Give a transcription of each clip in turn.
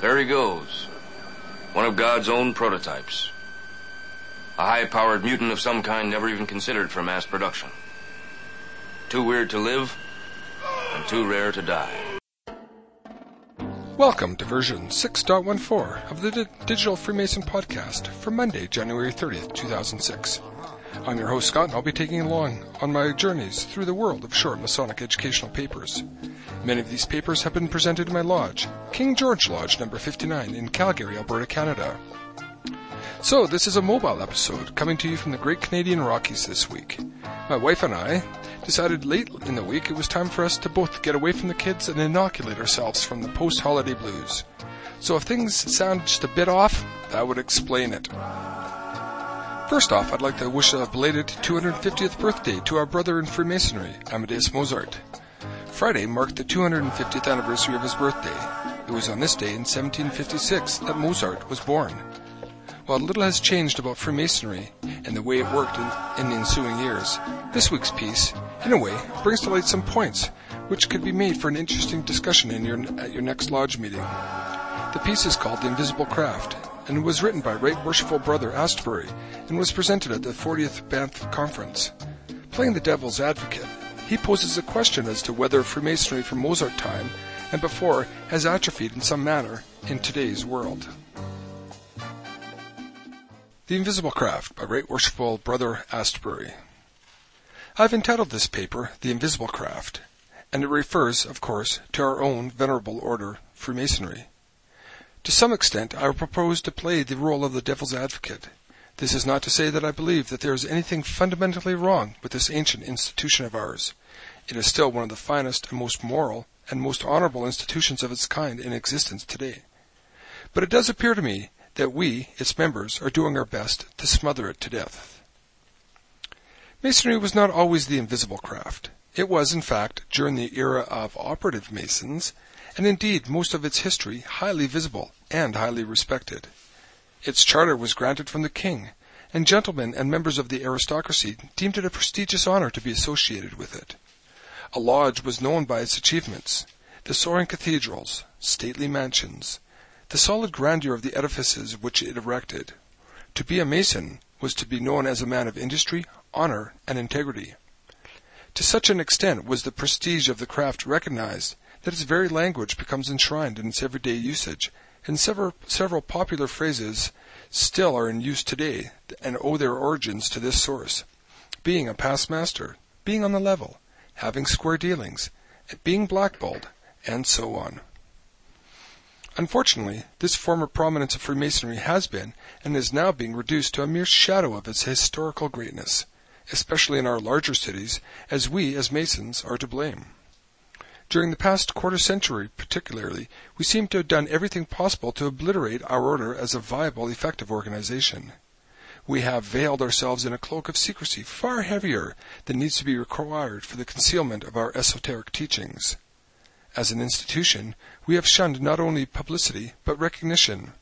There he goes. One of God's own prototypes. A high-powered mutant of some kind never even considered for mass production. Too weird to live, and too rare to die. Welcome to version 6.14 of the D- Digital Freemason podcast for Monday, January 30th, 2006. I'm your host Scott and I'll be taking you along on my journeys through the world of short Masonic educational papers. Many of these papers have been presented in my lodge, King George Lodge number 59 in Calgary, Alberta, Canada. So, this is a mobile episode coming to you from the Great Canadian Rockies this week. My wife and I decided late in the week it was time for us to both get away from the kids and inoculate ourselves from the post holiday blues. So if things sound just a bit off, that would explain it. First off, I'd like to wish a belated 250th birthday to our brother in Freemasonry, Amadeus Mozart. Friday marked the 250th anniversary of his birthday. It was on this day in 1756 that Mozart was born. While little has changed about Freemasonry and the way it worked in, in the ensuing years, this week's piece, in a way, brings to light some points which could be made for an interesting discussion in your, at your next lodge meeting. The piece is called The Invisible Craft and was written by Right Worshipful Brother Astbury and was presented at the 40th Banff Conference. Playing the devil's advocate, he poses a question as to whether Freemasonry from Mozart time and before has atrophied in some manner in today's world. The Invisible Craft by Right Worshipful Brother Astbury. I've entitled this paper The Invisible Craft, and it refers, of course, to our own venerable order, Freemasonry. To some extent, I propose to play the role of the devil's advocate. This is not to say that I believe that there is anything fundamentally wrong with this ancient institution of ours. It is still one of the finest and most moral and most honorable institutions of its kind in existence today. But it does appear to me that we, its members, are doing our best to smother it to death. Masonry was not always the invisible craft. It was, in fact, during the era of operative Masons, and indeed most of its history, highly visible and highly respected. Its charter was granted from the king, and gentlemen and members of the aristocracy deemed it a prestigious honor to be associated with it. A lodge was known by its achievements, the soaring cathedrals, stately mansions, the solid grandeur of the edifices which it erected. To be a Mason was to be known as a man of industry, honor, and integrity. To such an extent was the prestige of the craft recognized that its very language becomes enshrined in its everyday usage, and several, several popular phrases still are in use today and owe their origins to this source. Being a past master, being on the level, having square dealings, being blackballed, and so on. Unfortunately, this former prominence of Freemasonry has been and is now being reduced to a mere shadow of its historical greatness, especially in our larger cities, as we, as Masons, are to blame. During the past quarter century, particularly, we seem to have done everything possible to obliterate our order as a viable, effective organization. We have veiled ourselves in a cloak of secrecy far heavier than needs to be required for the concealment of our esoteric teachings. As an institution, we have shunned not only publicity, but recognition.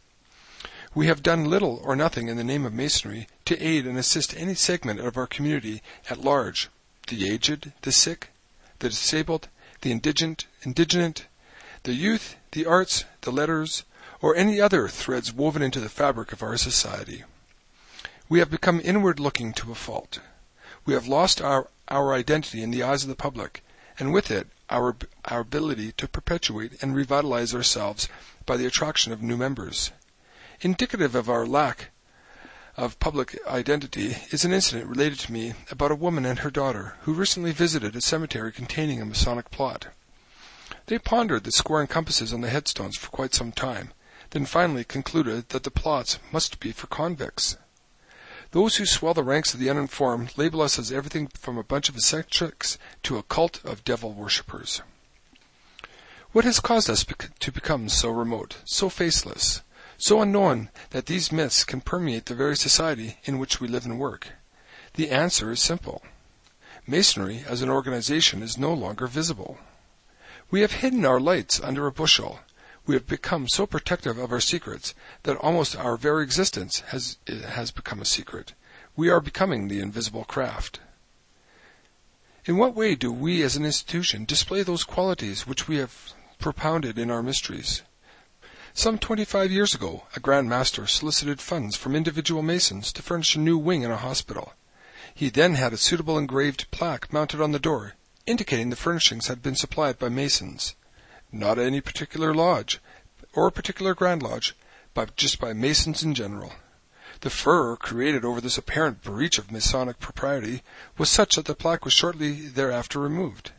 We have done little or nothing in the name of Masonry to aid and assist any segment of our community at large the aged, the sick, the disabled, the indigent, indigenate, the youth, the arts, the letters, or any other threads woven into the fabric of our society. We have become inward looking to a fault. We have lost our, our identity in the eyes of the public, and with it our, our ability to perpetuate and revitalize ourselves by the attraction of new members. Indicative of our lack of public identity is an incident related to me about a woman and her daughter who recently visited a cemetery containing a Masonic plot. They pondered the square compasses on the headstones for quite some time, then finally concluded that the plots must be for convicts. Those who swell the ranks of the uninformed label us as everything from a bunch of eccentrics to a cult of devil worshippers. What has caused us to become so remote, so faceless, so unknown that these myths can permeate the very society in which we live and work? The answer is simple. Masonry as an organization is no longer visible. We have hidden our lights under a bushel. We have become so protective of our secrets that almost our very existence has, has become a secret. We are becoming the invisible craft. In what way do we as an institution display those qualities which we have propounded in our mysteries? Some 25 years ago, a Grand Master solicited funds from individual Masons to furnish a new wing in a hospital. He then had a suitable engraved plaque mounted on the door, indicating the furnishings had been supplied by Masons. Not any particular lodge, or particular Grand Lodge, but just by Masons in general. The furor created over this apparent breach of Masonic propriety was such that the plaque was shortly thereafter removed.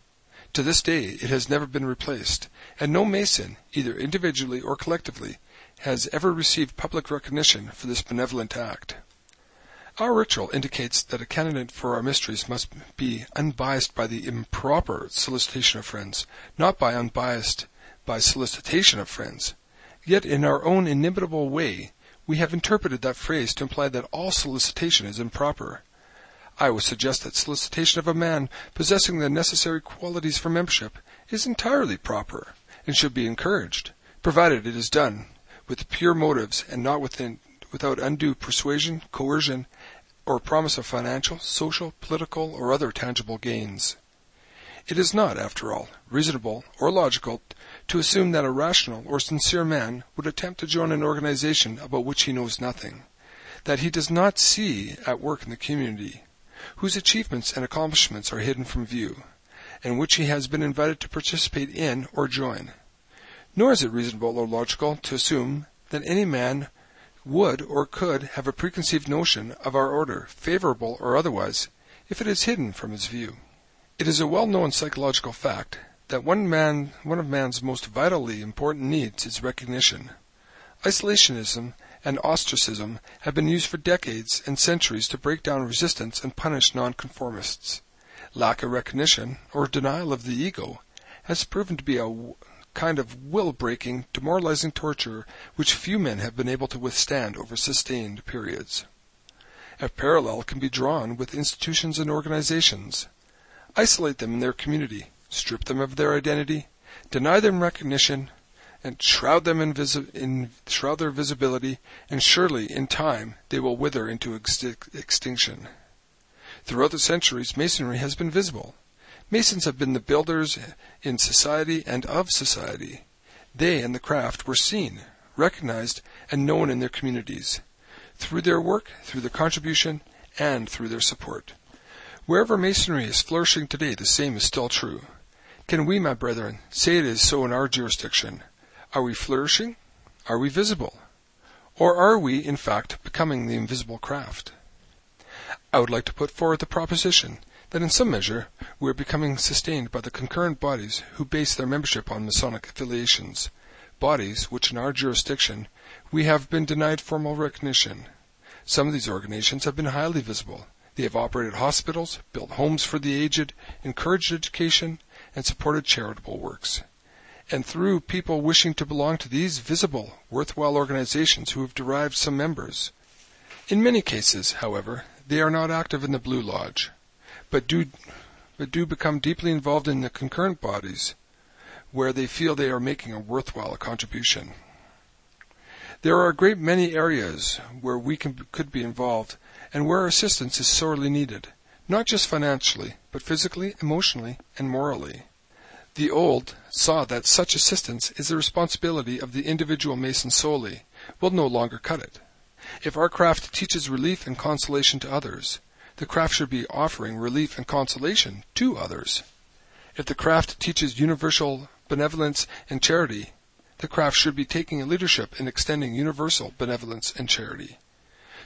To this day it has never been replaced, and no Mason, either individually or collectively, has ever received public recognition for this benevolent act. Our ritual indicates that a candidate for our mysteries must be unbiased by the improper solicitation of friends, not by unbiased by solicitation of friends. Yet in our own inimitable way, we have interpreted that phrase to imply that all solicitation is improper. I would suggest that solicitation of a man possessing the necessary qualities for membership is entirely proper, and should be encouraged, provided it is done with pure motives and not within, without undue persuasion, coercion, or promise of financial, social, political, or other tangible gains. It is not, after all, reasonable or logical to assume that a rational or sincere man would attempt to join an organization about which he knows nothing, that he does not see at work in the community, whose achievements and accomplishments are hidden from view, and which he has been invited to participate in or join. Nor is it reasonable or logical to assume that any man would or could have a preconceived notion of our order, favorable or otherwise, if it is hidden from his view. It is a well-known psychological fact that one man, one of man's most vitally important needs is recognition. Isolationism and ostracism have been used for decades and centuries to break down resistance and punish nonconformists. Lack of recognition, or denial of the ego, has proven to be a kind of will-breaking, demoralizing torture which few men have been able to withstand over sustained periods. A parallel can be drawn with institutions and organizations. Isolate them in their community, strip them of their identity, deny them recognition, and shroud them in, visi- in shroud their visibility, and surely in time they will wither into ex- extinction. Throughout the centuries, masonry has been visible. Masons have been the builders in society and of society. They and the craft were seen, recognized, and known in their communities, through their work, through their contribution, and through their support. Wherever masonry is flourishing today, the same is still true. Can we, my brethren, say it is so in our jurisdiction? Are we flourishing? Are we visible? Or are we, in fact, becoming the invisible craft? I would like to put forward the proposition that in some measure we are becoming sustained by the concurrent bodies who base their membership on Masonic affiliations, bodies which in our jurisdiction we have been denied formal recognition. Some of these organizations have been highly visible. They have operated hospitals, built homes for the aged, encouraged education, and supported charitable works. And through people wishing to belong to these visible, worthwhile organizations who have derived some members. In many cases, however, they are not active in the Blue Lodge but do but do become deeply involved in the concurrent bodies where they feel they are making a worthwhile contribution. There are a great many areas where we can, could be involved and where assistance is sorely needed, not just financially, but physically, emotionally, and morally. The old saw that such assistance is the responsibility of the individual Mason solely, will no longer cut it. If our craft teaches relief and consolation to others, the craft should be offering relief and consolation to others. If the craft teaches universal benevolence and charity, the craft should be taking a leadership in extending universal benevolence and charity.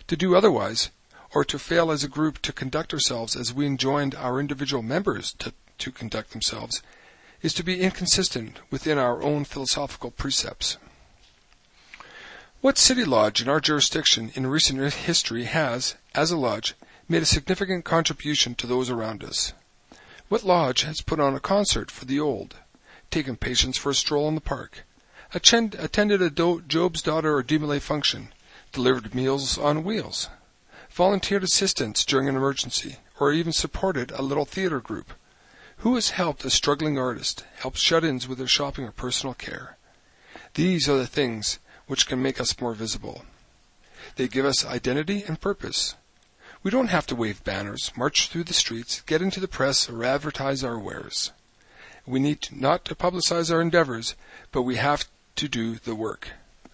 To do otherwise, or to fail as a group to conduct ourselves as we enjoined our individual members to, to conduct themselves, is to be inconsistent within our own philosophical precepts. What city lodge in our jurisdiction in recent history has, as a lodge, made a significant contribution to those around us. What lodge has put on a concert for the old, taken patients for a stroll in the park, attended a Do- Job's Daughter or Demolay function, delivered meals on wheels, volunteered assistance during an emergency, or even supported a little theater group? Who has helped a struggling artist, helped shut-ins with their shopping or personal care? These are the things which can make us more visible. They give us identity and purpose. We don't have to wave banners, march through the streets, get into the press, or advertise our wares. We need not to publicize our endeavors, but we have to do the work.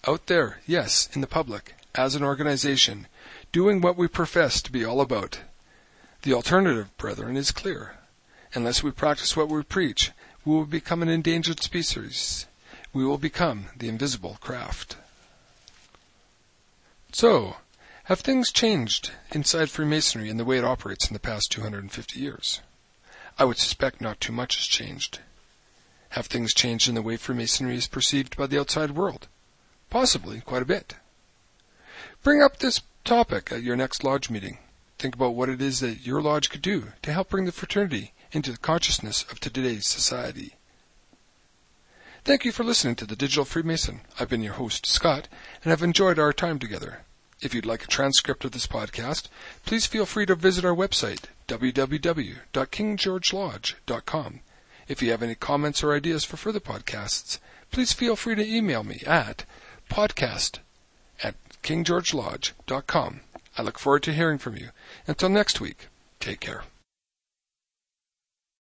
out there, yes, in the public, as an organization, doing what we profess to be all about. The alternative, brethren, is clear. Unless we practice what we preach, we will become an endangered species. We will become the invisible craft. So, have things changed inside Freemasonry in the way it operates in the past 250 years? I would suspect not too much has changed. Have things changed in the way Freemasonry is perceived by the outside world? Possibly quite a bit. Bring up this topic at your next lodge meeting. Think about what it is that your lodge could do to help bring the fraternity into the consciousness of today's society. Thank you for listening to the Digital Freemason. I've been your host, Scott, and I've enjoyed our time together. If you'd like a transcript of this podcast, please feel free to visit our website, www.kinggeorgelodge.com. If you have any comments or ideas for further podcasts, please feel free to email me at podcast at kinggeorgelodge.com. I look forward to hearing from you. Until next week, take care.